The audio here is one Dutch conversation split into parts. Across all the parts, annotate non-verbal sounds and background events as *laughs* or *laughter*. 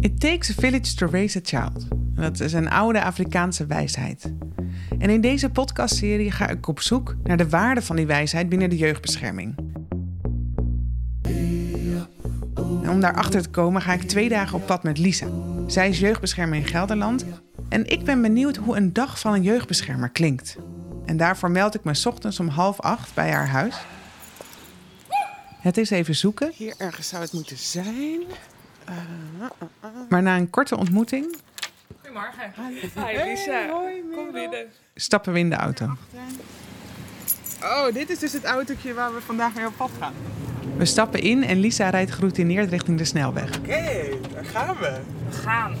It takes a village to raise a child. Dat is een oude Afrikaanse wijsheid. En in deze podcastserie ga ik op zoek naar de waarde van die wijsheid binnen de jeugdbescherming. En om daarachter te komen ga ik twee dagen op pad met Lisa. Zij is jeugdbeschermer in Gelderland en ik ben benieuwd hoe een dag van een jeugdbeschermer klinkt. En daarvoor meld ik me ochtends om half acht bij haar huis. Het is even zoeken, Hier ergens zou het moeten zijn. Maar na een korte ontmoeting Goedemorgen. Hi Lisa. hoi, Kom binnen. stappen we in de auto. Oh, dit is dus het autootje waar we vandaag mee op pad gaan. We stappen in en Lisa rijdt geroutineerd richting de snelweg. Oké, daar gaan we. We gaan.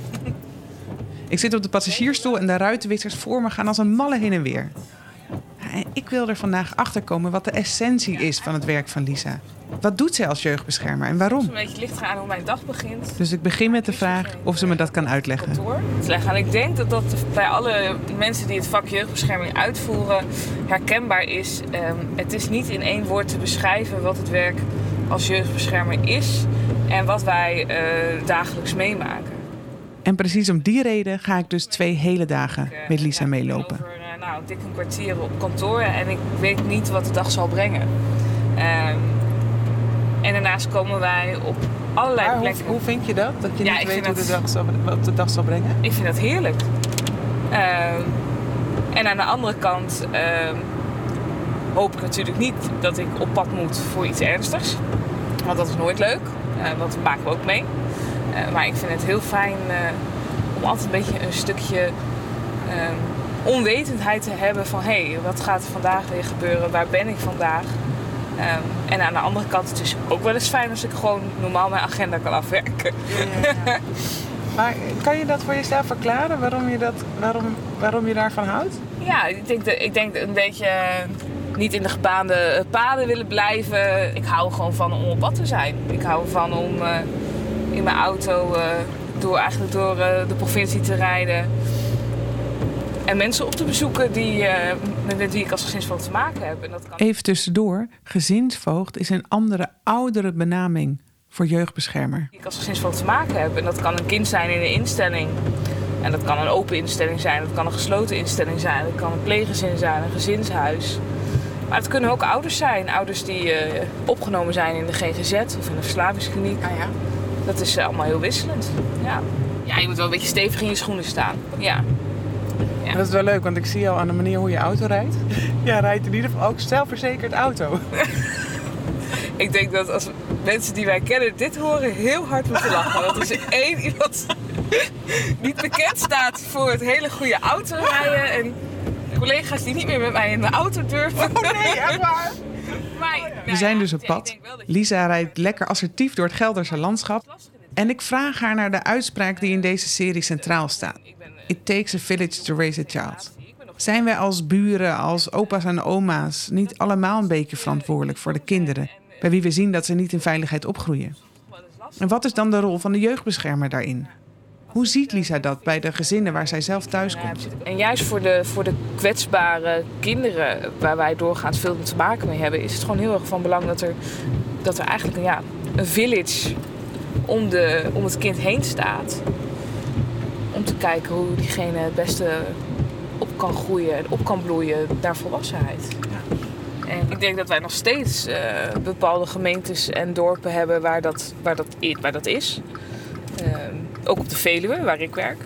Ik zit op de passagiersstoel en de ruitenwissers voor me gaan als een malle heen en weer. En ik wil er vandaag achter komen wat de essentie is van het werk van Lisa. Wat doet zij als jeugdbeschermer en waarom? Een beetje licht gaan hoe mijn dag begint. Dus ik begin met de vraag of ze me dat kan uitleggen. En ik denk dat dat bij alle mensen die het vak jeugdbescherming uitvoeren herkenbaar is. Ehm, het is niet in één woord te beschrijven wat het werk als jeugdbeschermer is en wat wij eh, dagelijks meemaken. En precies om die reden ga ik dus twee hele dagen eh, met Lisa meelopen. Nou, dik een kwartier op kantoor en ik weet niet wat de dag zal brengen. Ehm, en daarnaast komen wij op allerlei Maar plekken. hoe vind je dat? Dat je Ja, niet weet hoe de dag zal, wat de dag zal brengen? Ik vind dat heerlijk. Ehm, en aan de andere kant ehm, hoop ik natuurlijk niet dat ik op pad moet voor iets ernstigs. Want dat is nooit leuk. Eh, want dat maken we ook mee. Eh, maar ik vind het heel fijn eh, om altijd een beetje een stukje onwetendheid te hebben van hé, hey, wat gaat er vandaag weer gebeuren? Waar ben ik vandaag? Ehm, en aan de andere kant het is ook wel eens fijn als ik gewoon normaal mijn agenda kan afwerken. *laughs* Maar kan je dat voor jezelf verklaren? Waarom je, dat, waarom, waarom je daarvan houdt? Ja, ik denk, dat, ik denk een beetje eh, niet in de gebaande paden willen blijven. Ik hou gewoon van om op pad te zijn. Ik hou ervan om eh, in mijn auto eh, door, eigenlijk door de provincie te rijden. En mensen op te bezoeken die, eh, met, wie ik als gezinsvoogd te maken heb. En dat kan Even tussendoor, gezinsvoogd is een andere, oudere benaming voor jeugdbeschermer. die ik als gezinsvoogd te maken heb. En dat kan een kind zijn in een instelling. En dat kan een open instelling zijn, dat kan een gesloten instelling zijn, dat kan een pleeggezin zijn, een gezinshuis. Maar het kunnen ook ouders zijn, ouders die eh, opgenomen zijn in de GGZ of in de verslavingskliniek. Ah ja. Dat is eh, allemaal heel wisselend. Ja. ja, je moet wel een beetje stevig in je schoenen staan. Ja. Dat is wel leuk, want ik zie al aan de manier hoe je auto rijdt. *laughs* Ja, rijdt in ieder geval ook zelfverzekerd auto. *laughs* Ik denk dat als mensen die wij kennen dit horen, heel hard moeten lachen. Want er is *laughs* één iemand niet bekend staat voor het hele goede autorijden. En collega's die niet meer met mij in de auto durven. Oh nee, echt waar? Maar, nou We zijn dus op pad. dat Lisa rijdt lekker assertief door het Gelderse landschap. En ik vraag haar naar de uitspraak die in deze serie centraal staat. It takes a village to raise a child. Zijn wij als buren, als opa's en oma's niet allemaal een beetje verantwoordelijk voor de kinderen, bij wie we zien dat ze niet in veiligheid opgroeien? En wat is dan de rol van de jeugdbeschermer daarin? Hoe ziet Lisa dat bij de gezinnen waar zij zelf thuis komt? En juist voor de, voor de kwetsbare kinderen waar wij doorgaans veel te maken mee hebben, is het gewoon heel erg van belang dat er, dat er eigenlijk een, ja, een village om, de, om het kind heen staat. Om te kijken hoe diegene het beste op kan groeien en op kan bloeien naar volwassenheid. En ik denk dat wij nog steeds eh, bepaalde gemeentes en dorpen hebben waar dat, waar dat, waar dat is. Ehm, ook op de Veluwe, waar ik werk.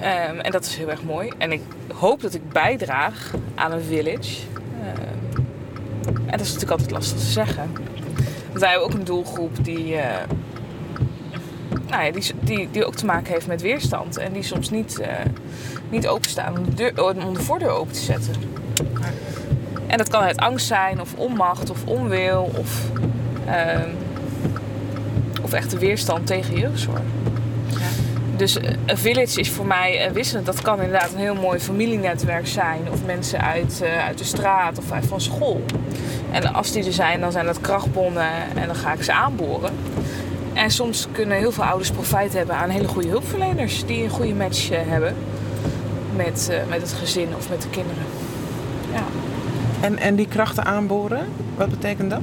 Ehm, en dat is heel erg mooi. En ik hoop dat ik bijdraag aan een village. Ehm, en dat is natuurlijk altijd lastig te zeggen. Want wij hebben ook een doelgroep die, eh, nou ja, die, die, die ook te maken heeft met weerstand. En die soms niet, eh, niet openstaan om de, deur, om de voordeur open te zetten. En dat kan uit angst zijn, of onmacht, of onwil, of, ehm, of echte weerstand tegen jeugdzorg. Dus eh, een village is voor mij eh, wisselend. Dat kan inderdaad een heel mooi familienetwerk zijn. Of mensen uit, eh, uit de straat of uit van school. En als die er zijn, dan zijn dat krachtbonnen en dan ga ik ze aanboren. En soms kunnen heel veel ouders profijt hebben aan hele goede hulpverleners. Die een goede match eh, hebben met, eh, met het gezin of met de kinderen. Ja. En, en die krachten aanboren, wat betekent dat?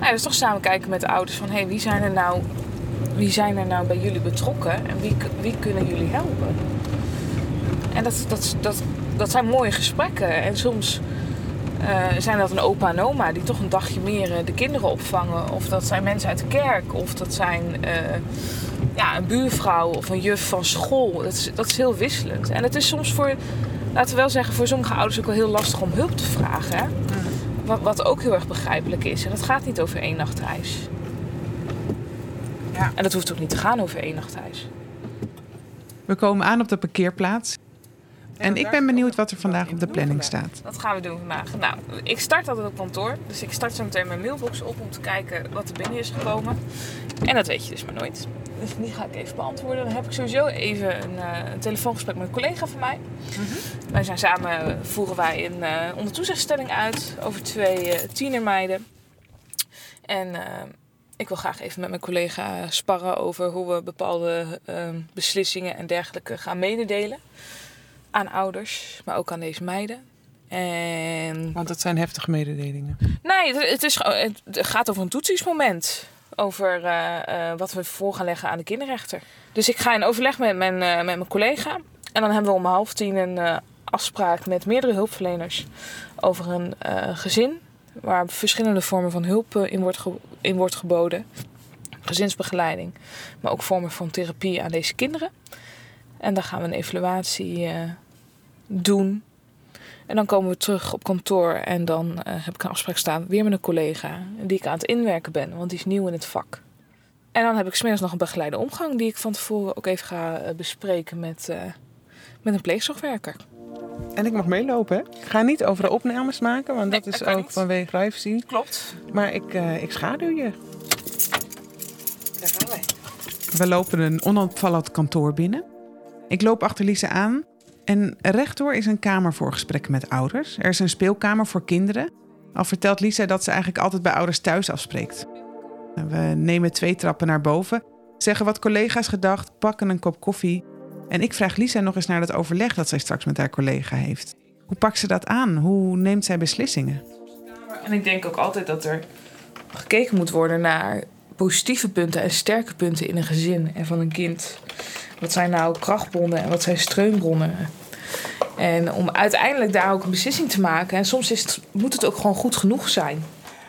Nou, dus toch samen kijken met de ouders van hey, wie zijn er nou wie zijn er nou bij jullie betrokken en wie, wie kunnen jullie helpen? En dat, dat, dat, dat zijn mooie gesprekken. En soms uh, zijn dat een opa en oma die toch een dagje meer de kinderen opvangen. Of dat zijn mensen uit de kerk. Of dat zijn ja, een buurvrouw of een juf van school. Dat is, dat is heel wisselend. En het is soms voor, laten we wel zeggen, voor sommige ouders ook wel heel lastig om hulp te vragen. Hè? Wat, wat ook heel erg begrijpelijk is. En dat gaat niet over één nachtreis. Ja. En dat hoeft ook niet te gaan over één nachtreis. We komen aan op de parkeerplaats. En ik ben benieuwd wat er vandaag op de planning staat. Wat gaan we doen vandaag? Nou, ik start altijd op kantoor. Dus ik start zo meteen mijn mailbox op om te kijken wat er binnen is gekomen. En dat weet je dus maar nooit. Dus die ga ik even beantwoorden. Dan heb ik sowieso even een, uh, een telefoongesprek met een collega van mij. Mhm. Wij zijn samen, voeren wij een uh, ondertoezichtstelling uit over twee uh, tienermeiden. En ik wil graag even met mijn collega sparren over hoe we bepaalde beslissingen en dergelijke gaan mededelen. Aan ouders, maar ook aan deze meiden. En... Want dat zijn heftige mededelingen. Nee, het, is, het gaat over een toetsingsmoment over uh, wat we voor gaan leggen aan de kinderrechter. Dus ik ga in overleg met mijn, uh, met mijn collega. En dan hebben we om half tien een afspraak met meerdere hulpverleners over een gezin. Waar verschillende vormen van hulp in wordt, in wordt geboden. Gezinsbegeleiding, maar ook vormen van therapie aan deze kinderen. En dan gaan we een evaluatie doen en dan komen we terug op kantoor en dan uh, heb ik een afspraak staan weer met een collega die ik aan het inwerken ben, want die is nieuw in het vak. En dan heb ik smiddags nog een begeleide omgang die ik van tevoren ook even ga uh, bespreken met, uh, met een pleegzorgwerker. En ik mag meelopen, hè? Ik ga niet over de opnames maken, want nee, dat is ook niet. vanwege privacy. Klopt. Maar ik, ik schaduw je. Daar gaan wij. We lopen een onopvallend kantoor binnen. Ik loop achter Lise aan en rechtdoor is een kamer voor gesprekken met ouders. Er is een speelkamer voor kinderen. Al vertelt Lisa dat ze eigenlijk altijd bij ouders thuis afspreekt. We nemen twee trappen naar boven, zeggen wat collega's gedacht, pakken een kop koffie. En ik vraag Lisa nog eens naar het overleg dat zij straks met haar collega heeft. Hoe pakt ze dat aan? Hoe neemt zij beslissingen? En ik denk ook altijd dat er gekeken moet worden naar positieve punten en sterke punten in een gezin en van een kind. Wat zijn nou krachtbronnen en wat zijn steunbronnen? En om uiteindelijk daar ook een beslissing te maken. En soms is het, moet het ook gewoon goed genoeg zijn.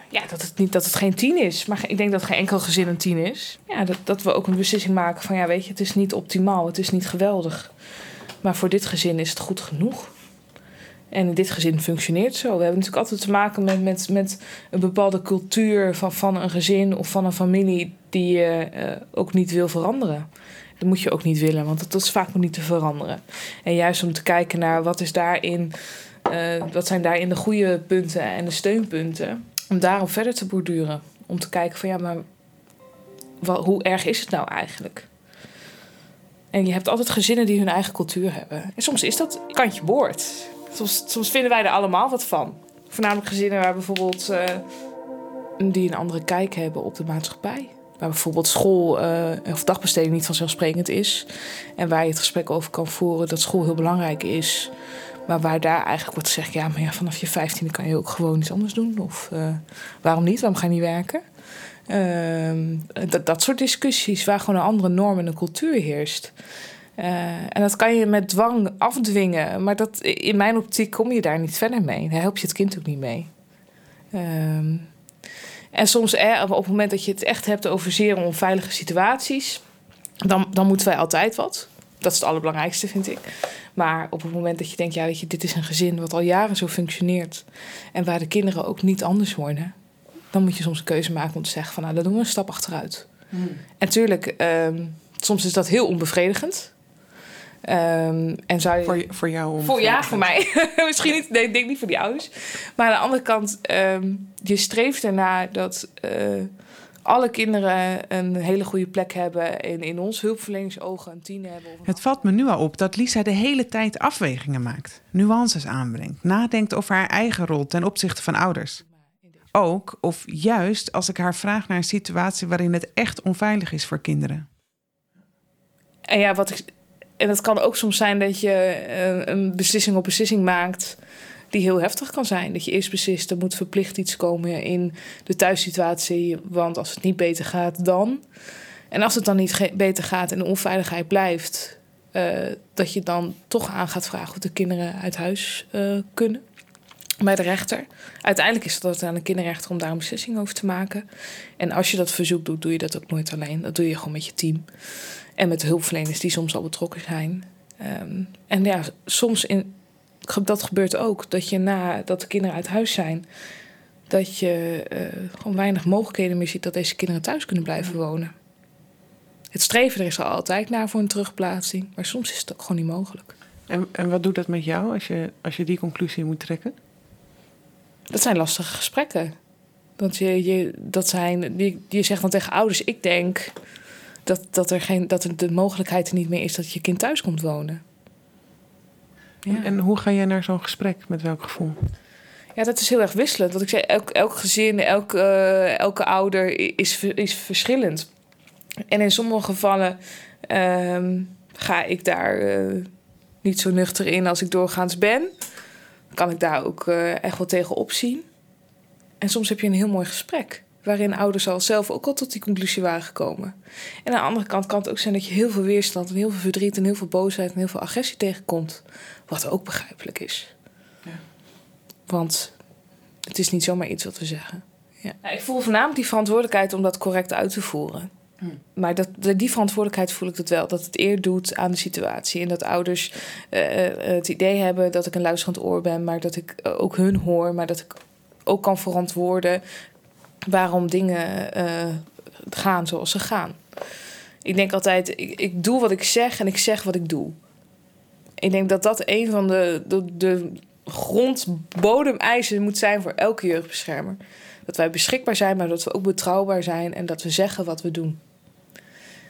Ja, dat het niet dat het geen tien is. Maar ik denk dat geen enkel gezin een tien is. Ja, dat, dat we ook een beslissing maken van ja, weet je, het is niet optimaal, het is niet geweldig. Maar voor dit gezin is het goed genoeg. En in dit gezin functioneert zo. We hebben natuurlijk altijd te maken met, met, met een bepaalde cultuur van, van een gezin of van een familie die je uh, ook niet wil veranderen. Dat moet je ook niet willen, want dat is vaak nog niet te veranderen. En juist om te kijken naar wat is daarin, uh, wat zijn daarin de goede punten en de steunpunten, om daarop verder te borduren. Om te kijken van ja, maar hoe erg is het nou eigenlijk? En je hebt altijd gezinnen die hun eigen cultuur hebben. En soms is dat kantje boord. Soms, soms vinden wij er allemaal wat van. Voornamelijk gezinnen waar bijvoorbeeld uh, die een andere kijk hebben op de maatschappij waar bijvoorbeeld school uh, of dagbesteding niet vanzelfsprekend is. En waar je het gesprek over kan voeren dat school heel belangrijk is. Maar waar daar eigenlijk wordt gezegd, ja, maar vanaf je vijftiende kan je ook gewoon iets anders doen. Of uh, waarom niet? Waarom ga je niet werken? Uh, dat, dat soort discussies waar gewoon een andere norm en een cultuur heerst. Uh, en dat kan je met dwang afdwingen. Maar dat, in mijn optiek kom je daar niet verder mee. Daar help je het kind ook niet mee. Ehm, en soms op het moment dat je het echt hebt over zeer onveilige situaties, dan, dan moeten wij altijd wat. Dat is het allerbelangrijkste, vind ik. Maar op het moment dat je denkt, ja, weet je, dit is een gezin wat al jaren zo functioneert en waar de kinderen ook niet anders worden, dan moet je soms een keuze maken om te zeggen van, nou, dan doen we een stap achteruit. Hmm. En natuurlijk, ehm, soms is dat heel onbevredigend. Um, en zou je, voor, voor jou? Voor, ja, voor mij. *laughs* Misschien niet, nee, ik denk niet voor die ouders. Maar aan de andere kant, um, je streeft ernaar dat uh, alle kinderen een hele goede plek hebben. En in ons hulpverleningsogen een tien hebben. Het valt me nu al op dat Lisa de hele tijd afwegingen maakt. Nuances aanbrengt. Nadenkt over haar eigen rol ten opzichte van ouders. Ook of juist als ik haar vraag naar een situatie waarin het echt onveilig is voor kinderen. En ja, wat ik en het kan ook soms zijn dat je eh, een beslissing op beslissing maakt die heel heftig kan zijn. Dat je eerst beslist, er moet verplicht iets komen in de thuissituatie, want als het niet beter gaat dan. En als het dan niet beter gaat en de onveiligheid blijft, uh, dat je dan toch aan gaat vragen of de kinderen uit huis uh, kunnen bij de rechter. Uiteindelijk is het aan de kinderrechter om daar een beslissing over te maken. En als je dat verzoek doet, doe je dat ook nooit alleen. Dat doe je gewoon met je team. En met hulpverleners die soms al betrokken zijn. Um, en ja, soms in, dat gebeurt ook. Dat je nadat de kinderen uit huis zijn, dat je uh, gewoon weinig mogelijkheden meer ziet dat deze kinderen thuis kunnen blijven wonen. Het streven er is er altijd naar voor een terugplaatsing, maar soms is het ook gewoon niet mogelijk. En, en wat doet dat met jou als je, als je die conclusie moet trekken? Dat zijn lastige gesprekken. Want je, je, dat zijn, je, je zegt dan tegen ouders: Ik denk dat, dat, er geen, dat de mogelijkheid er niet meer is dat je kind thuis komt wonen. Ja. En, hoe ga jij naar zo'n gesprek? Met welk gevoel? Ja, dat is heel erg wisselend. Want ik zei, elk, elk gezin, elk, uh, elke ouder is, is verschillend. En in sommige gevallen um, ga ik daar uh, niet zo nuchter in als ik doorgaans ben. Kan ik daar ook uh, echt wel tegen opzien. En soms heb je een heel mooi gesprek. Waarin ouders al zelf ook al tot die conclusie waren gekomen. En aan de andere kant kan het ook zijn dat je heel veel weerstand en heel veel verdriet en heel veel boosheid en heel veel agressie tegenkomt. Wat ook begrijpelijk is. Ja. Want het is niet zomaar iets wat we zeggen. Ja. Nou, ik voel voornamelijk die verantwoordelijkheid om dat correct uit te voeren. Hmm. Maar dat, die verantwoordelijkheid voel ik het wel. Dat het eer doet aan de situatie. En dat ouders uh, het idee hebben dat ik een luisterend oor ben, maar dat ik ook hun hoor, maar dat ik ook kan verantwoorden waarom dingen uh, gaan zoals ze gaan. Ik denk altijd, ik, ik, doe wat ik zeg en ik zeg wat ik doe. Ik denk dat dat een van de, de, de grondbodemeisen moet zijn voor elke jeugdbeschermer. Dat wij beschikbaar zijn, maar dat we ook betrouwbaar zijn en dat we zeggen wat we doen.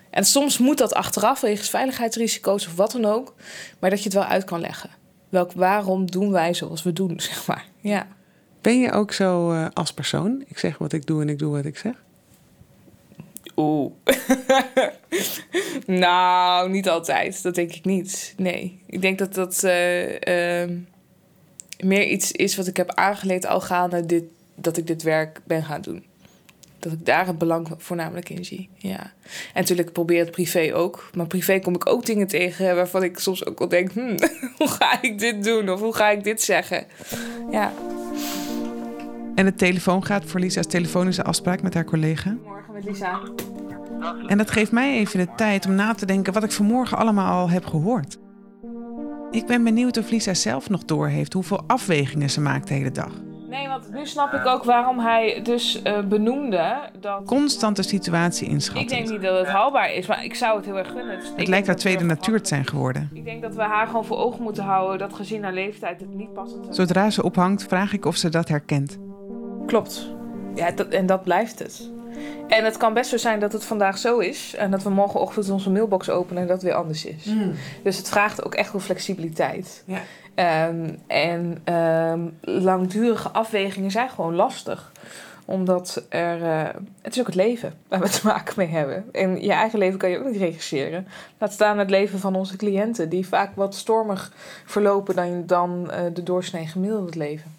En soms moet dat achteraf wegens veiligheidsrisico's of wat dan ook, maar dat je het wel uit kan leggen. Welk, waarom doen wij zoals we doen, *laughs* zeg maar. Ja. Ben je ook zo uh, als persoon? Ik zeg wat ik doe en ik doe wat ik zeg? Oeh. *laughs* nou, niet altijd. Dat denk ik niet. Nee. Ik denk dat dat uh, uh, meer iets is wat ik heb aangeleerd al gaande dat ik dit werk ben gaan doen. Dat ik daar het belang voornamelijk in zie. Ja. En natuurlijk probeer het privé ook. Maar privé kom ik ook dingen tegen waarvan ik soms ook wel denk: hmm, *laughs* hoe ga ik dit doen? Of hoe ga ik dit zeggen? Ja. En de telefoon gaat voor Lisa's telefonische afspraak met haar collega. Morgen met Lisa. En dat geeft mij even de tijd om na te denken wat ik vanmorgen allemaal al heb gehoord. Ik ben benieuwd of Lisa zelf nog doorheeft hoeveel afwegingen ze maakt de hele dag. Nee, want nu snap ik ook waarom hij dus uh, benoemde dat... Constante situatie inschatten. Ik denk niet dat het haalbaar is, maar ik zou het heel erg gunnen. Het, het lijkt haar tweede natuur te zijn geworden. Ik denk dat we haar gewoon voor ogen moeten houden dat gezien haar leeftijd het niet passend is. Zodra ze ophangt, vraag ik of ze dat herkent. Klopt. Ja, dat, en dat blijft het. En het kan best zo zijn dat het vandaag zo is. En dat we morgenochtend onze mailbox openen en dat het weer anders is. Mm. Dus het vraagt ook echt wel flexibiliteit. Ja. Um, en um, langdurige afwegingen zijn gewoon lastig. Omdat er. Uh, het is ook het leven waar we te maken mee hebben. En je eigen leven kan je ook niet regisseren. Laat staan het leven van onze cliënten, die vaak wat stormig verlopen dan, dan uh, de doorsnee gemiddelde leven.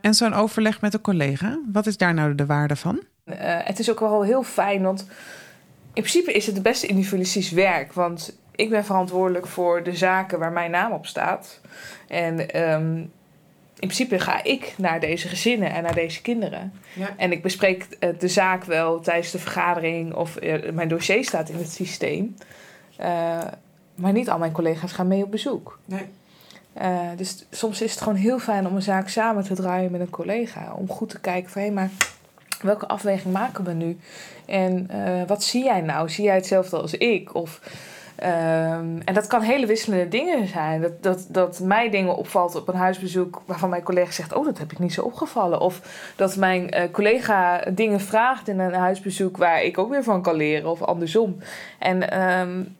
En zo'n overleg met een collega, wat is daar nou de waarde van? Uh, het is ook wel heel fijn, want in principe is het het beste individualistisch werk. Want ik ben verantwoordelijk voor de zaken waar mijn naam op staat. En um, in principe ga ik naar deze gezinnen en naar deze kinderen. Ja. En ik bespreek uh, de zaak wel tijdens de vergadering of uh, mijn dossier staat in het systeem. Uh, maar niet al mijn collega's gaan mee op bezoek. Nee. Uh, dus soms is het gewoon heel fijn om een zaak samen te draaien met een collega. Om goed te kijken van hé, maar welke afweging maken we nu? En uh, wat zie jij nou? Zie jij hetzelfde als ik? Of, um, en dat kan hele wisselende dingen zijn. Dat, dat, dat mij dingen opvalt op een huisbezoek waarvan mijn collega zegt: Oh, dat heb ik niet zo opgevallen. Of dat mijn uh, collega dingen vraagt in een huisbezoek waar ik ook weer van kan leren, of andersom. En um,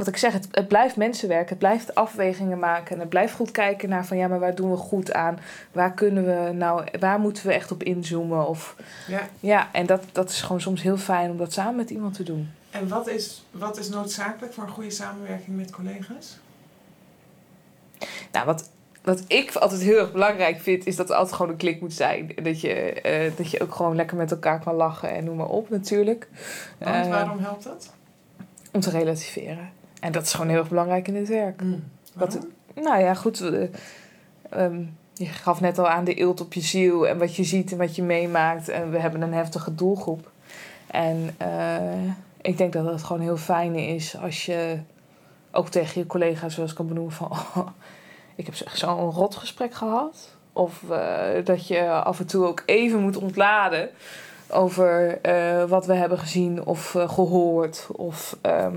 wat ik zeg, het, het, blijft mensenwerk. Het blijft afwegingen maken. En het blijft goed kijken naar van ja, maar waar doen we goed aan? Waar kunnen we nou, waar moeten we echt op inzoomen? Of, ja. ja, en dat, dat is gewoon soms heel fijn om dat samen met iemand te doen. En wat is, wat is noodzakelijk voor een goede samenwerking met collega's? Nou, wat, wat ik altijd heel erg belangrijk vind, is dat er altijd gewoon een klik moet zijn. Dat je, uh, dat je ook gewoon lekker met elkaar kan lachen en noem maar op natuurlijk. Want uh, waarom helpt dat? om te relativeren. En dat is gewoon heel erg belangrijk in dit werk. Wat, nou ja, goed. eh, ehm, je gaf net al aan de eelt op je ziel en wat je ziet en wat je meemaakt. En we hebben een heftige doelgroep. En eh, ik denk dat het gewoon heel fijn is als je ook tegen je collega's zoals kan benoemen van... *laughs* Oh, ik heb zo'n rot gesprek gehad. Of eh, dat je af en toe ook even moet ontladen over wat we hebben gezien of eh, gehoord. Of ehm,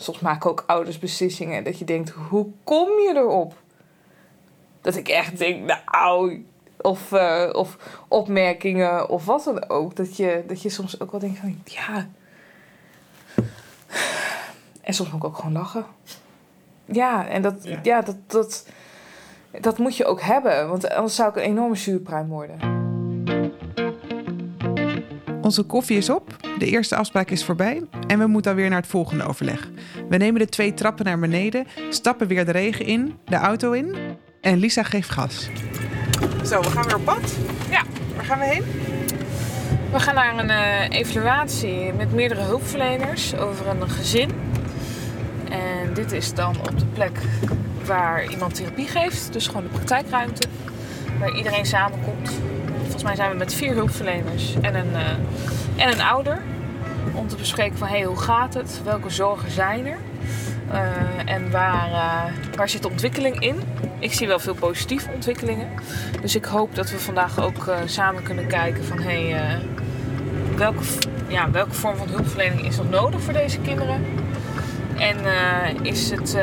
soms maken ook ouders beslissingen dat je denkt, hoe kom je erop? Dat ik echt denk, nou, of, eh, of opmerkingen of wat dan ook. Dat je, dat je soms ook wel denkt van, ja. En soms moet ik ook gewoon lachen. Ja, en dat, Ja. ja. dat, dat, dat moet je ook hebben. Want anders zou ik een enorme zuurpruim worden. Onze koffie is op, de eerste afspraak is voorbij en we moeten alweer naar het volgende overleg. We nemen de twee trappen naar beneden, stappen weer de regen in, de auto in en Lisa geeft gas. Zo, we gaan weer op pad. Ja. Waar gaan we heen? We gaan naar een eh, evaluatie met meerdere hulpverleners over een gezin. En dit is dan op de plek waar iemand therapie geeft. Dus gewoon de praktijkruimte. Waar iedereen samenkomt. Volgens mij zijn we met vier hulpverleners en een, eh, en een ouder. Om te bespreken van hey, hoe gaat het? Welke zorgen zijn er? Eh, en waar, eh, waar zit ontwikkeling in? Ik zie wel veel positieve ontwikkelingen. Dus ik hoop dat we vandaag ook samen kunnen kijken van hey, welke, ja, welke vorm van hulpverlening is nog nodig voor deze kinderen? En is, het,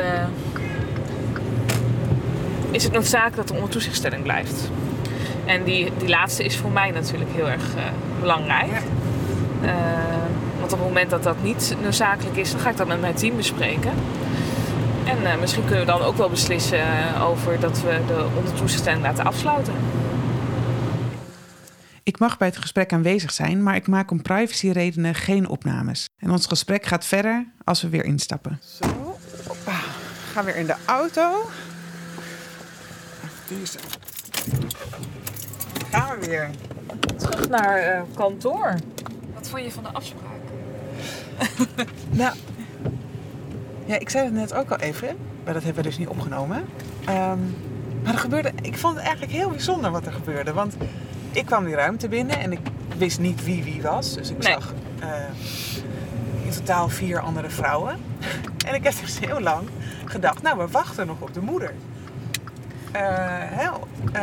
is het noodzakelijk dat er onder toezichtstelling blijft? En die, die laatste is voor mij natuurlijk heel erg eh, belangrijk. Ja. Eh, want op het moment dat dat niet noodzakelijk is, dan ga ik dat met mijn team bespreken. En eh, misschien kunnen we dan ook wel beslissen over dat we de onder toezichtstelling laten afsluiten. Ik mag bij het gesprek aanwezig zijn, maar ik maak om privacyredenen geen opnames. En ons gesprek gaat verder als we weer instappen. Zo. Hoppa. We gaan weer in de auto. Die is... Gaan we weer. Terug naar eh, kantoor. Wat vond je van de afspraak? *laughs* Nou, ja, ik zei het net ook al even, maar dat hebben we dus niet opgenomen. Ehm, maar er gebeurde, ik vond het eigenlijk heel bijzonder wat er gebeurde. Want ik kwam die ruimte binnen en ik wist niet wie wie was. Dus ik Nee. zag eh, in totaal vier andere vrouwen. *laughs* En ik heb dus heel lang gedacht, nou, we wachten nog op de moeder. Eh, heel, eh,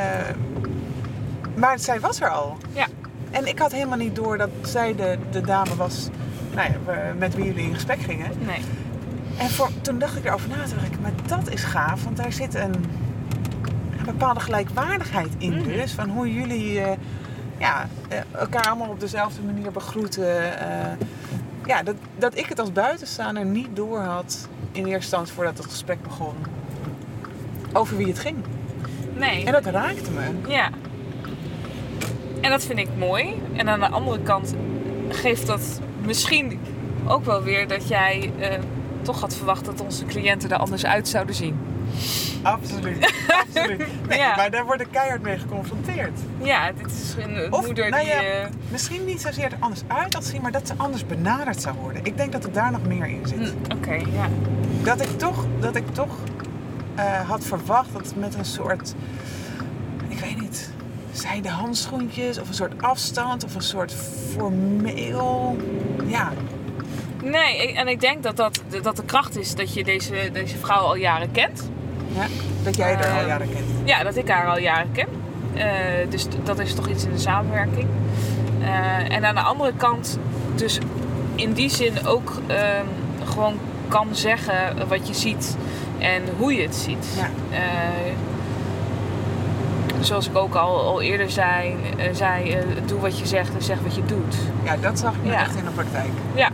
maar zij was er al. Ja. En ik had helemaal niet door dat zij de, de dame was nou ja, met wie jullie in gesprek gingen. Nee. En voor, toen dacht ik erover na, toen dacht ik, maar dat is gaaf, want daar zit een, een bepaalde gelijkwaardigheid in. Mhm. Dus van hoe jullie eh, ja, eh, elkaar allemaal op dezelfde manier begroeten. eh, ja, dat, dat ik het als buitenstaander niet door had in eerste instantie voordat het gesprek begon. Over wie het ging. Nee. En dat raakte me. Ja. En dat vind ik mooi. En aan de andere kant geeft dat misschien ook wel weer dat jij eh, toch had verwacht dat onze cliënten er anders uit zouden zien. Absoluut. *laughs* Absoluut. Nee, Ja. maar daar word ik keihard mee geconfronteerd. Ja, dit is een Of, moeder nou die... ja, eh, Misschien niet zozeer er anders uit had zien, maar dat ze anders benaderd zou worden. Ik denk dat er daar nog meer in zit. hm, Oké, ja. Dat ik toch, dat ik toch eh, had verwacht dat met een soort, ik weet niet, zijde handschoentjes of een soort afstand of een soort formeel. Ja, Nee, ik- en ik denk dat, dat, dat de kracht is dat je deze, deze vrouw al jaren kent. ja dat jij er al Ehm, jaren kent. Ja, dat ik haar al jaren ken. Eh, dus dat is toch iets in de samenwerking. Eh, en aan de andere kant, dus in die zin ook ehm, gewoon kan zeggen wat je ziet en hoe je het ziet. Ja. Zoals ik ook al, al eerder zei, eh, zei eh, doe wat je zegt en zeg wat je doet. Ja, dat zag ik nu Ja. echt in de praktijk. Ja.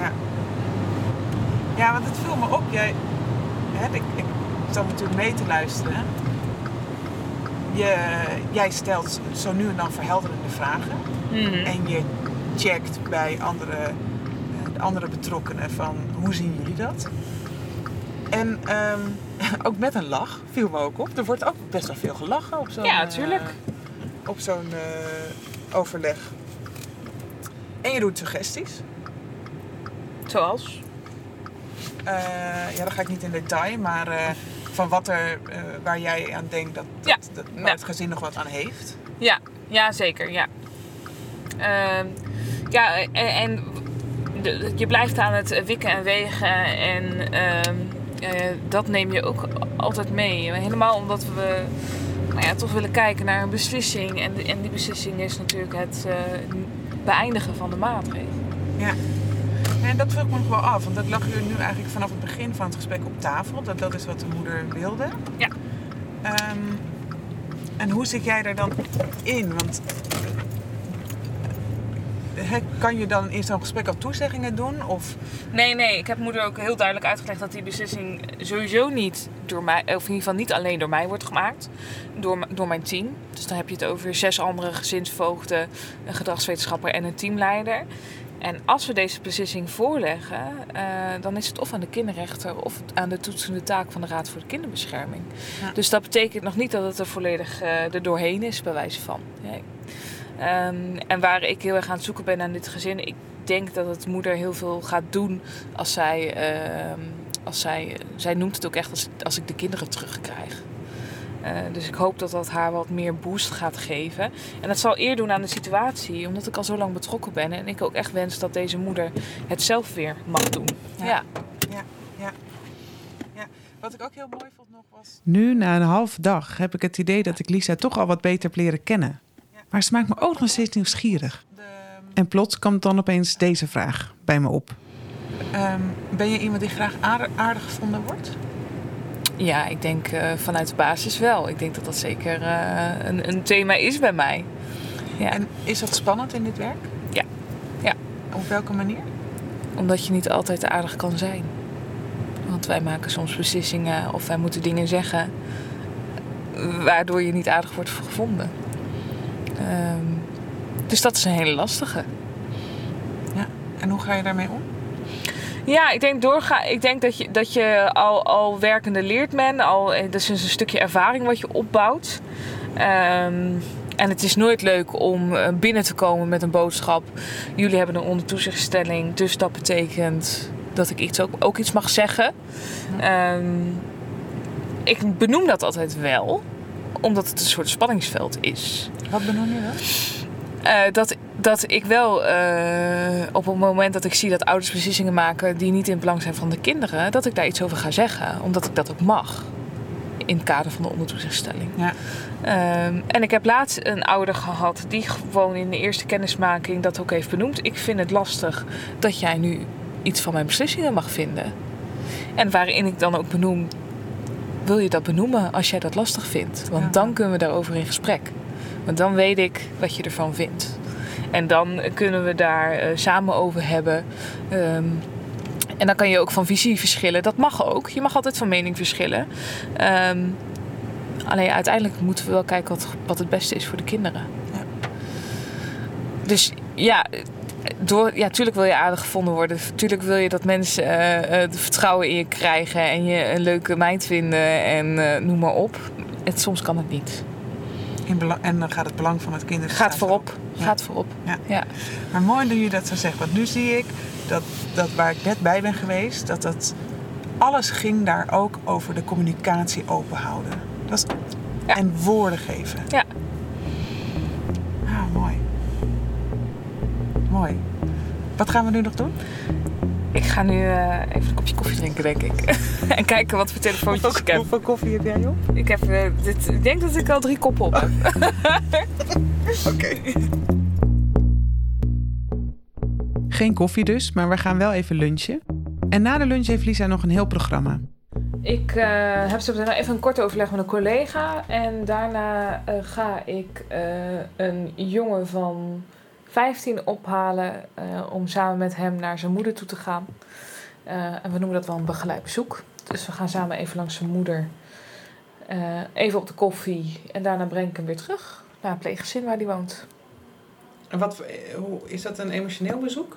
Ja, ja want het viel me op. Jij, hè, ik, ik zat natuurlijk mee te luisteren. Je, jij stelt zo nu en dan verhelderende vragen. Mhm. En je checkt bij andere, eh, de andere betrokkenen van hoe zien jullie dat? En ehm, *laughs* ook met een lach viel me ook op. Er wordt ook best wel veel gelachen op zo'n Ja, tuurlijk. eh, op zo'n eh, overleg. En je doet suggesties. Zoals? ja, dan ga ik niet in detail, maar eh, van wat er, eh, waar jij aan denkt dat, dat, Ja. dat- waar Ja. het gezin nog wat aan heeft. Ja, ja zeker. Ja, Ehm, ja en, je blijft aan het wikken en wegen. En ehm, eh, dat neem je ook altijd mee. Helemaal omdat we nou ja, toch willen kijken naar een beslissing. En, en die beslissing is natuurlijk het eh, beëindigen van de maatregel. Ja. En dat vroeg ik me nog wel af, want dat lag er nu eigenlijk vanaf het begin van het gesprek op tafel. Dat dat is wat de moeder wilde. Ja. Ehm, en hoe zit jij daar dan in? Want kan je dan in zo'n gesprek al toezeggingen doen? Of Nee, nee. Ik heb moeder ook heel duidelijk uitgelegd dat die beslissing sowieso niet door mij, of in ieder geval niet alleen door mij wordt gemaakt, door, door mijn team. Dus dan heb je het over zes andere gezinsvoogden, een gedragswetenschapper en een teamleider. En als we deze beslissing voorleggen, eh, dan is het of aan de kinderrechter of aan de toetsende taak van de Raad voor de Kinderbescherming. Ja. Dus dat betekent nog niet dat het er volledig eh er doorheen is, bij wijze van. Nee. Ehm, en waar ik heel erg aan het zoeken ben aan dit gezin, ik denk dat het moeder heel veel gaat doen als zij, ehm, als zij, zij noemt het ook echt als, als ik de kinderen terugkrijg. Eh, dus ik hoop dat dat haar wat meer boost gaat geven. En dat zal eer doen aan de situatie, omdat ik al zo lang betrokken ben. En ik ook echt wens dat deze moeder het zelf weer mag doen. Ja. Ja. ja, ja. ja. Wat ik ook heel mooi vond nog was. Nu, na een halve dag, heb ik het idee dat ik Lisa toch al wat beter heb leren kennen. Maar ze maakt me ook nog steeds nieuwsgierig. En plots komt dan opeens deze vraag bij me op. ehm, ben je iemand die graag aardig, aardig gevonden wordt? Ja, ik denk eh, vanuit de basis wel. Ik denk dat dat zeker eh, een, een thema is bij mij. Ja. En is dat spannend in dit werk? Ja. Ja. Op welke manier? Omdat je niet altijd aardig kan zijn. Want wij maken soms beslissingen of wij moeten dingen zeggen waardoor je niet aardig wordt gevonden. Ehm, dus dat is een hele lastige. Ja. En hoe ga je daarmee om? Ja, ik denk, doorga, ik denk dat je, dat je al, al werkende leert men. Al, eh, dat is een stukje ervaring wat je opbouwt. Ehm, en het is nooit leuk om eh, binnen te komen met een boodschap. Jullie hebben een ondertoezichtstelling, dus dat betekent dat ik iets ook, ook iets mag zeggen. Ehm, ik benoem dat altijd wel, omdat het een soort spanningsveld is. Wat benoem je dan? Eh, dat, dat ik wel eh, op het moment dat ik zie dat ouders beslissingen maken die niet in het belang zijn van de kinderen, dat ik daar iets over ga zeggen. Omdat ik dat ook mag. In het kader van de ondertoezichtstelling. Ja. Ehm, en ik heb laatst een ouder gehad die gewoon in de eerste kennismaking dat ook heeft benoemd. Ik vind het lastig dat jij nu iets van mijn beslissingen mag vinden. En waarin ik dan ook benoem, wil je dat benoemen als jij dat lastig vindt? Want Ja. dan kunnen we daarover in gesprek. Want dan weet ik wat je ervan vindt. En dan kunnen we daar eh, samen over hebben. Ehm, en dan kan je ook van visie verschillen. Dat mag ook. Je mag altijd van mening verschillen. Ehm, alleen uiteindelijk moeten we wel kijken wat, wat het beste is voor de kinderen. Ja. Dus ja, door, ja, tuurlijk wil je aardig gevonden worden. Tuurlijk wil je dat mensen het vertrouwen in je krijgen en je een leuke meid vinden en noem maar op. Het, soms kan het niet. In en dan gaat het belang van het kind Gaat voorop. Ja. Gaat voorop. Ja. ja. Maar mooi dat je dat zo zegt. Want nu zie ik dat, dat waar ik net bij ben geweest, dat dat alles ging daar ook over de communicatie openhouden. Dat is, Ja. En woorden geven. Ja. Ah, mooi. Mooi. Wat gaan we nu nog doen? Ik ga nu eh, even een kopje koffie drinken, denk ik. *laughs* en kijken wat voor telefoontjes ik heb. Hoeveel koffie heb jij op? Ik, heb eh, dit, ik denk dat ik al drie koppen op heb. *laughs* Oké. Geen koffie dus, maar we gaan wel even lunchen. En na de lunch heeft Lisa nog een heel programma. Ik eh, heb zo meteen even een kort overleg met een collega. En daarna eh, ga ik eh, een jongen van 15 ophalen eh, om samen met hem naar zijn moeder toe te gaan. Eh, en we noemen dat wel een begeleid bezoek. Dus we gaan samen even langs zijn moeder. eh, even op de koffie. En daarna breng ik hem weer terug naar het pleeggezin waar hij woont. En wat, hoe, is dat een emotioneel bezoek?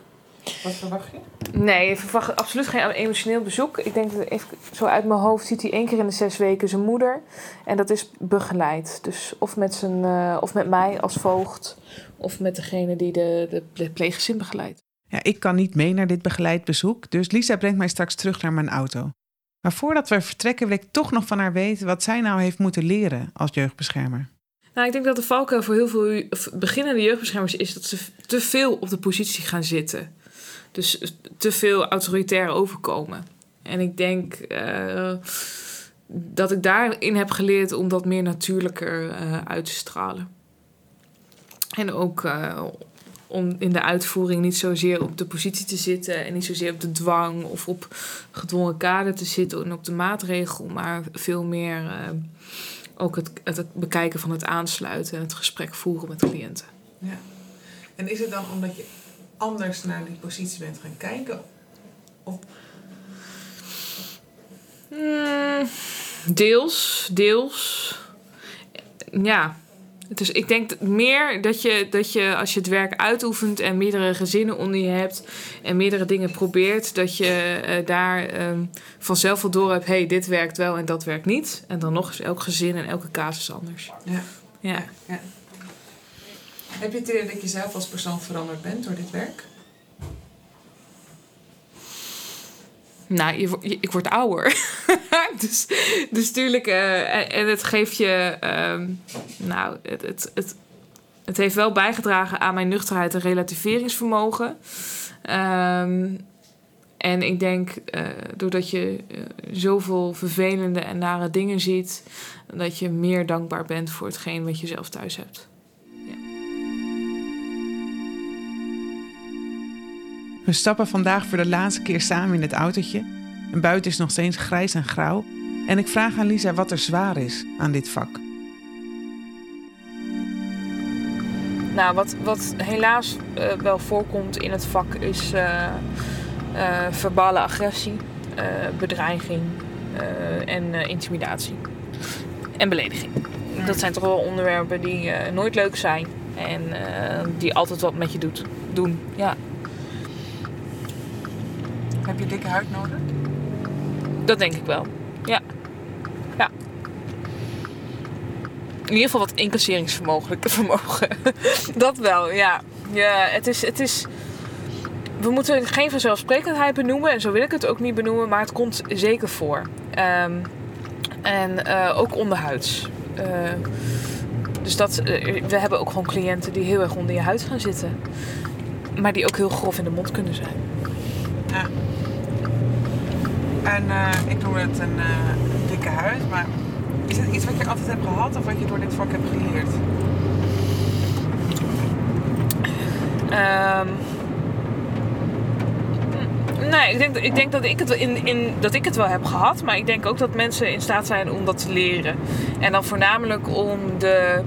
Wat verwacht je? Nee, ik verwacht absoluut geen emotioneel bezoek. Ik denk dat even zo uit mijn hoofd ziet hij één keer in de zes weken zijn moeder. En dat is begeleid. Dus of met, zijn, eh, of met mij als voogd, of met degene die de, de pleeggezin begeleidt. Ja, ik kan niet mee naar dit begeleid bezoek, dus Lisa brengt mij straks terug naar mijn auto. Maar voordat we vertrekken wil ik toch nog van haar weten wat zij nou heeft moeten leren als jeugdbeschermer. Nou, ik denk dat de valkuil voor heel veel beginnende jeugdbeschermers is dat ze te veel op de positie gaan zitten. Dus te veel autoritair overkomen. En ik denk uh, dat ik daarin heb geleerd om dat meer natuurlijker uh, uit te stralen. En ook uh, om in de uitvoering niet zozeer op de positie te zitten en niet zozeer op de dwang of op gedwongen kader te zitten en op de maatregel, maar veel meer ook het, het bekijken van het aansluiten en het gesprek voeren met cliënten. Ja. En is het dan omdat je anders naar die positie bent gaan kijken? Of... Mm, deels, deels. Ja, dus ik denk meer dat je, dat je als je het werk uitoefent en meerdere gezinnen onder je hebt en meerdere dingen probeert, dat je uh, daar um, vanzelf wel door hebt: hé, hey, dit werkt wel en dat werkt niet. En dan nog eens elk gezin en elke casus anders. Ja. ja. ja. Heb je het idee dat je zelf als persoon veranderd bent door dit werk? Nou, ik word ouder. *laughs* dus, dus uh, en, het geeft je, uh, nou, het, het, het, heeft wel bijgedragen aan mijn nuchterheid en relativeringsvermogen. Um, en ik denk, uh, doordat je uh, zoveel vervelende en nare dingen ziet, dat je meer dankbaar bent voor hetgeen wat je zelf thuis hebt. We stappen vandaag voor de laatste keer samen in het autootje. En buiten is nog steeds grijs en grauw. En ik vraag aan Lisa wat er zwaar is aan dit vak. Nou, wat, wat helaas uh, wel voorkomt in het vak is uh, uh, verbale agressie, bedreiging en intimidatie. En belediging. Dat zijn toch wel onderwerpen die nooit leuk zijn en die altijd wat met je doet, doen. Ja. Heb je dikke huid nodig? Dat denk ik wel. Ja. Ja. In ieder geval wat incasseringsvermogen. *laughs* Vermogen. dat wel, ja. ja het, is, het is. We moeten geen vanzelfsprekendheid benoemen. En zo wil ik het ook niet benoemen. Maar het komt zeker voor. Um, en uh, ook onderhuids. Uh, dus dat, uh, we hebben ook gewoon cliënten die heel erg onder je huid gaan zitten. Maar die ook heel grof in de mond kunnen zijn. Ja. En uh, ik noem het een, uh, dikke huid, maar is het iets wat je altijd hebt gehad of wat je door dit vak hebt geleerd? Um, nee, ik denk, ik denk dat, ik het in, in, dat ik het wel heb gehad, maar ik denk ook dat mensen in staat zijn om dat te leren. En dan voornamelijk om de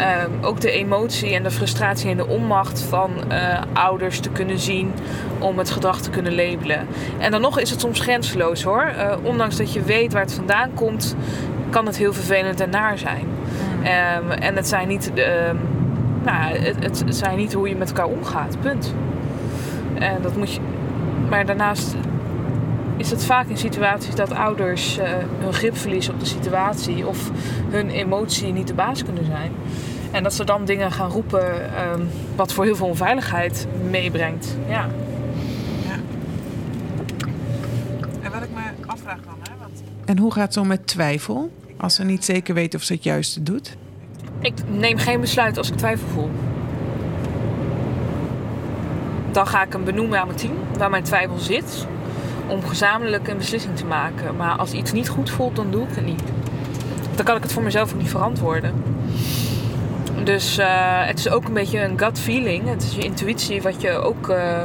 um, ook de emotie en de frustratie en de onmacht van uh, ouders te kunnen zien om het gedrag te kunnen labelen. En dan nog is het soms grenzeloos hoor. Uh, ondanks dat je weet waar het vandaan komt, kan het heel vervelend en naar zijn. Um, en het zijn niet, uh, nou, het, het zijn niet hoe je met elkaar omgaat, punt. En dat moet je. Maar daarnaast is het vaak in situaties dat ouders uh, hun grip verliezen op de situatie of hun emotie niet de baas kunnen zijn. En dat ze dan dingen gaan roepen um, wat voor heel veel onveiligheid meebrengt. Ja. ja. En wat ik me afvraag dan, hè? Want... En hoe gaat het zo met twijfel? Als ze niet zeker weten of ze het juiste doet? Ik neem geen besluit als ik twijfel voel. Dan ga ik hem benoemen aan mijn team waar mijn twijfel zit om gezamenlijk een beslissing te maken. Maar als iets niet goed voelt, dan doe ik het niet. Dan kan ik het voor mezelf ook niet verantwoorden. Dus uh, het is ook een beetje een gut feeling. Het is je intuïtie wat je ook... Uh,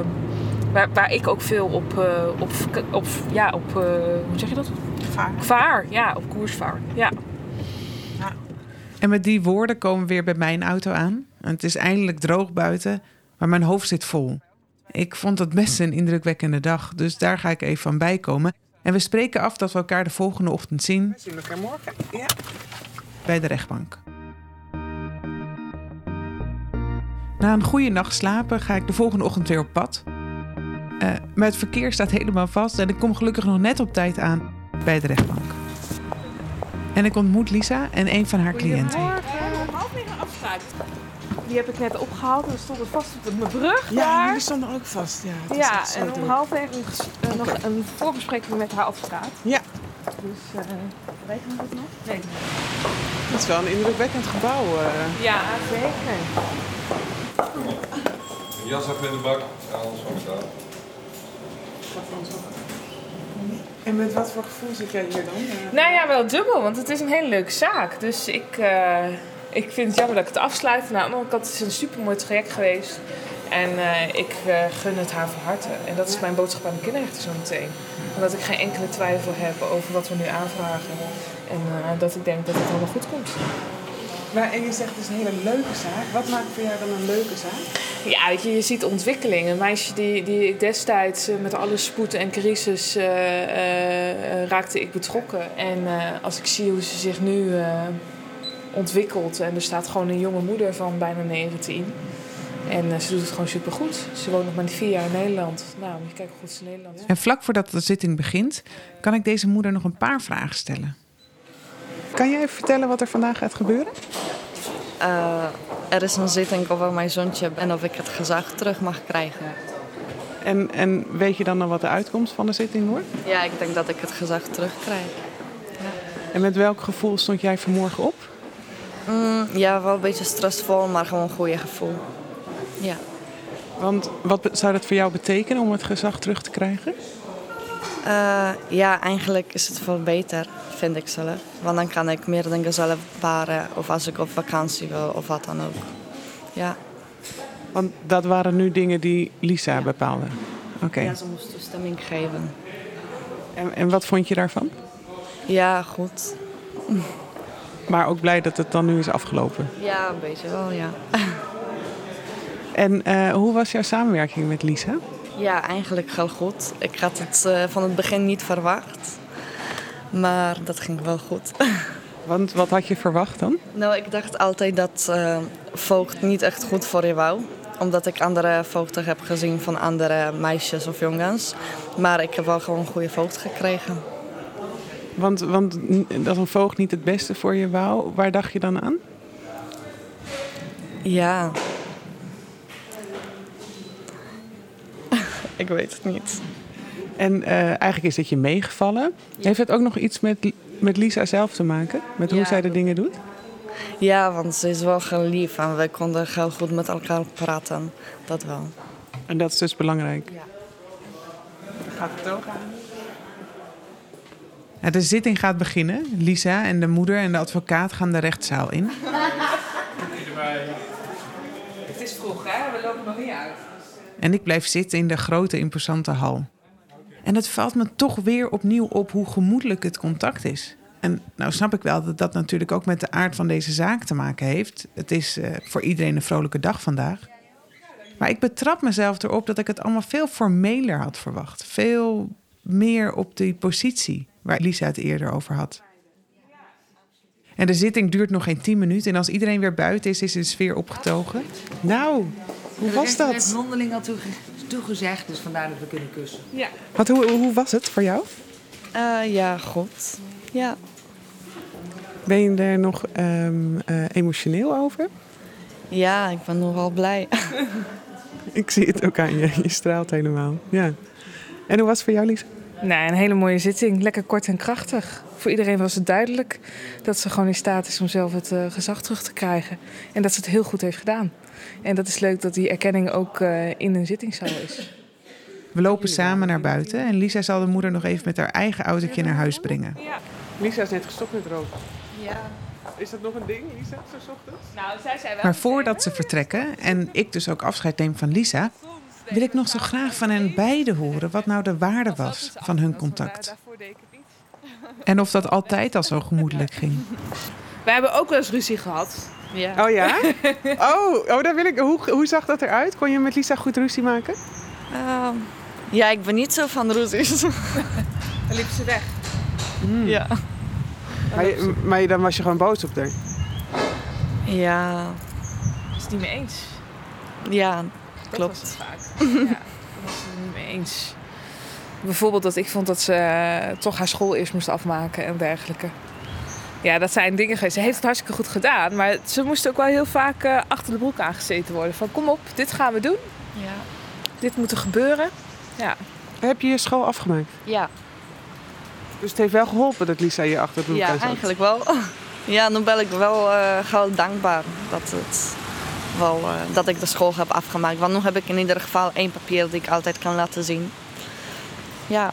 waar, waar ik ook veel op... Uh, op, op ja, op... hoe zeg je dat? Vaar. Vaar, ja. Op koers vaar. Ja. ja. En met die woorden komen we weer bij mijn auto aan. En het is eindelijk droog buiten, maar mijn hoofd zit vol. Ik vond het best een indrukwekkende dag, dus daar ga ik even van bijkomen. En we spreken af dat we elkaar de volgende ochtend zien. We zien elkaar morgen, ja. Bij de rechtbank. Na een goede nacht slapen ga ik de volgende ochtend weer op pad. Uh, maar het verkeer staat helemaal vast en ik kom gelukkig nog net op tijd aan bij de rechtbank. En ik ontmoet Lisa en een van haar cliënten. Half negen afspraak. Die heb ik net opgehaald en er stond er vast op mijn brug Ja, daar. jullie stonden ook vast. Ja, Ja, en om half een ges- eh, nog een voorbespreking met haar advocaat. Ja, Dus, uh, weet je dat nog? Nee. het is wel een indrukwekkend gebouw. eh. Ja, zeker. Jas even in de bak. Ja, alles van elkaar. En met wat voor gevoel zit jij hier dan? Eh, Nou ja, wel dubbel, want het is een hele leuke zaak. Dus ik, eh, ik vind het jammer dat ik het afsluit. Maar aan de andere kant het is een super mooi traject geweest. En eh, ik eh, gun het haar van harte. En dat is mijn boodschap aan de kinderrechter zo meteen. Omdat ik geen enkele twijfel heb over wat we nu aanvragen. En eh, dat ik denk dat het allemaal goed komt. Maar, en je zegt het is een hele leuke zaak. Wat maakt voor jou dan een leuke zaak? Ja, je, je ziet ontwikkeling. Een meisje die, die ik destijds met alle spoed en crisis raakte ik betrokken. En als ik zie hoe ze zich nu ontwikkelt en er staat gewoon een jonge moeder van bijna 19. En eh, ze doet het gewoon supergoed. Ze woont nog maar vier jaar in Nederland. Nou, moet je kijken hoe goed ze in Nederland is. En vlak voordat de zitting begint, kan ik deze moeder nog een paar vragen stellen. Kan jij even vertellen wat er vandaag gaat gebeuren? Eh, er is een zitting over mijn zoontje en of ik het gezag terug mag krijgen. En, en weet je dan nog wat de uitkomst van de zitting wordt? Ja, ik denk dat ik het gezag terugkrijg. En met welk gevoel stond jij vanmorgen op? Mm, ja, wel een beetje stressvol, maar gewoon een goede gevoel. Ja. Want wat zou dat voor jou betekenen om het gezag terug te krijgen? Eh, ja, eigenlijk is het veel beter, vind ik zelf. Want dan kan ik meer dingen zelf bepalen of als ik op vakantie wil of wat dan ook. Ja, Want dat waren nu dingen die Lisa bepaalde. Oké. ja ze moest toestemming geven. En, en wat vond je daarvan? Ja, goed. Maar ook blij dat het dan nu is afgelopen. Ja, een beetje wel, ja. *laughs* En eh, hoe was jouw samenwerking met Lisa? Ja, eigenlijk heel goed. Ik had het eh, van het begin niet verwacht. Maar dat ging wel goed. *laughs* Want wat had je verwacht dan? nou, ik dacht altijd dat eh, voogd niet echt goed voor je wou. Omdat ik andere voogden heb gezien van andere meisjes of jongens. Maar ik heb wel gewoon een goede voogd gekregen. Want, want dat een voogd niet het beste voor je wou, waar dacht je dan aan? Ja. *laughs* ik weet het niet. En eh, eigenlijk is dit je meegevallen. Heeft het ook nog iets met, met Lisa zelf te maken? Met hoe Ja, zij de dat- dingen doet? Ja, want ze is wel heel lief en we konden heel goed met elkaar praten. Dat wel. En dat is dus belangrijk. Ja. Gaat het ook aan? Ja, de zitting gaat beginnen. Lisa en de moeder en de advocaat gaan de rechtszaal in. Het is vroeg, hè? We lopen nog niet uit. En ik blijf zitten in de grote, imposante hal. En het valt me toch weer opnieuw op hoe gemoedelijk het contact is. En nou snap ik wel dat dat natuurlijk ook met de aard van deze zaak te maken heeft. Het is eh, voor iedereen een vrolijke dag vandaag. Maar ik betrap mezelf erop dat ik het allemaal veel formeler had verwacht. Veel meer op die positie waar Lisa het eerder over had. En de zitting duurt nog geen tien minuten. En als iedereen weer buiten is, is de sfeer opgetogen. Nou, hoe was Er heeft dat? mondeling al toege- toegezegd, dus vandaar dat we kunnen kussen. Ja. Wat, hoe, hoe was het voor jou? Eh, ja, goed. Ja. Ben je er nog ehm, eh, emotioneel over? ja, ik ben nogal blij. *laughs* Ik zie het ook aan je. Je straalt helemaal. Ja. En hoe was het voor jou, Lisa? Nou, een hele mooie zitting. Lekker kort en krachtig. Voor iedereen was het duidelijk dat ze gewoon in staat is om zelf het eh, gezag terug te krijgen. En dat ze het heel goed heeft gedaan. En dat is leuk dat die erkenning ook eh, in een zittingszaal is. We lopen samen naar buiten en Lisa zal de moeder nog even met haar eigen autootje naar huis brengen. Lisa is net gestopt met roken. Ja. Is dat nog een ding, Lisa, zo ochtends? Nou, zij zei wel. Maar voordat ze vertrekken en ik dus ook afscheid neem van Lisa, wil ik nog zo graag van hen beiden horen wat nou de waarde was van hun contact. Daarvoor deed ik het niet. En of dat altijd al zo gemoedelijk ging. We hebben ook wel eens ruzie gehad. Ja. Oh ja? *laughs* Oh, oh daar wil ik. Hoe, hoe zag dat eruit? Kon je met Lisa goed ruzie maken? Ehm, ja, ik ben niet zo van ruzies. Dan liep ze weg. ja. Maar, je- maar dan was je gewoon boos op haar. Ja. is het niet mee eens. Ja, Dat Klopt. was het vaak. *laughs* ja, daar was het niet mee eens. Bijvoorbeeld dat ik vond dat ze eh, toch haar school eerst moest afmaken en dergelijke. Ja, dat zijn dingen geweest. Ze heeft het hartstikke goed gedaan. Maar ze moest ook wel heel vaak eh, achter de broek aangezeten worden. Van kom op, dit gaan we doen. Ja. Dit moet er gebeuren. Ja. Heb je je school afgemaakt? Ja, Dus het heeft wel geholpen dat Lisa je achter de broek ja zat? eigenlijk wel. *laughs* Ja, nu ben ik wel uh, gauw dankbaar dat, het wel, uh, dat ik de school heb afgemaakt. Want nu heb ik in ieder geval één papier dat ik altijd kan laten zien. Ja.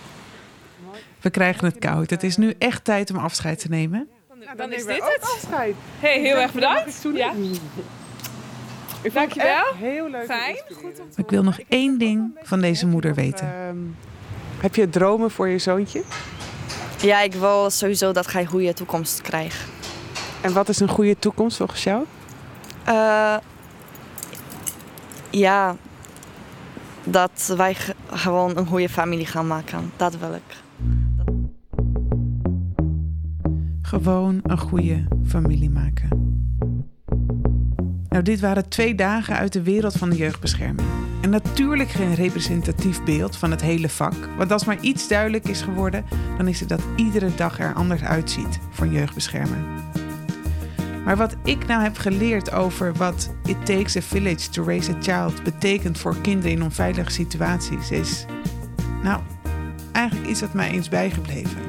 We krijgen het koud. Het is nu echt tijd om afscheid te nemen. Nou, dan is dit het. Hey, heel erg bedankt. Ja. Ik vond Dankjewel. het echt heel leuk. Fijn. Goed om Ik wil nog één ding van deze moeder weten. Ehm, heb je dromen voor je zoontje? ja, ik wil sowieso dat hij een goede toekomst krijgt. En wat is een goede toekomst volgens jou? Uh, ja, dat wij ge- gewoon een goede familie gaan maken. Dat wil ik. Gewoon een goede familie maken. Nou, dit waren twee dagen uit de wereld van de jeugdbescherming. En natuurlijk geen representatief beeld van het hele vak. Want als maar iets duidelijk is geworden, dan is het dat iedere dag er anders uitziet voor een jeugdbeschermer. Maar wat ik nou heb geleerd over wat It Takes a Village to Raise a Child betekent voor kinderen in onveilige situaties, is nou eigenlijk iets dat mij eens bijgebleven.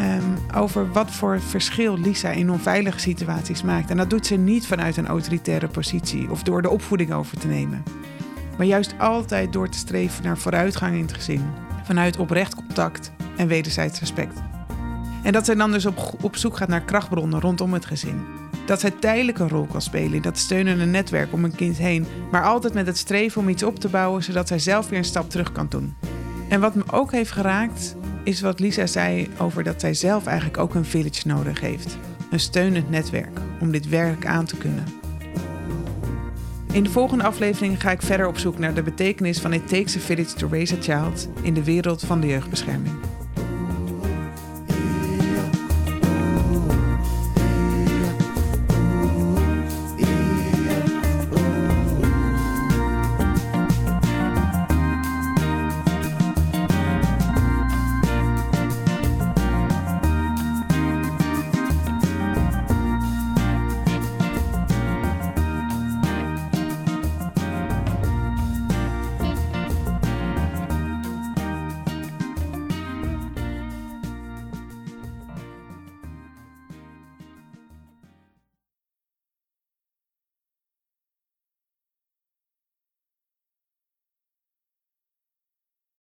Um, over wat voor verschil Lisa in onveilige situaties maakt. En dat doet ze niet vanuit een autoritaire positie of door de opvoeding over te nemen. Maar juist altijd door te streven naar vooruitgang in het gezin. Vanuit oprecht contact en wederzijds respect. En dat zij dan dus op, op zoek gaat naar krachtbronnen rondom het gezin. Dat zij tijdelijk een rol kan spelen in dat steunende netwerk om een kind heen. Maar altijd met het streven om iets op te bouwen zodat zij zelf weer een stap terug kan doen. En wat me ook heeft geraakt is wat Lisa zei over dat zij zelf eigenlijk ook een village nodig heeft. Een steunend netwerk om dit werk aan te kunnen. In de volgende aflevering ga ik verder op zoek naar de betekenis van It Takes a Village to Raise a Child in de wereld van de jeugdbescherming.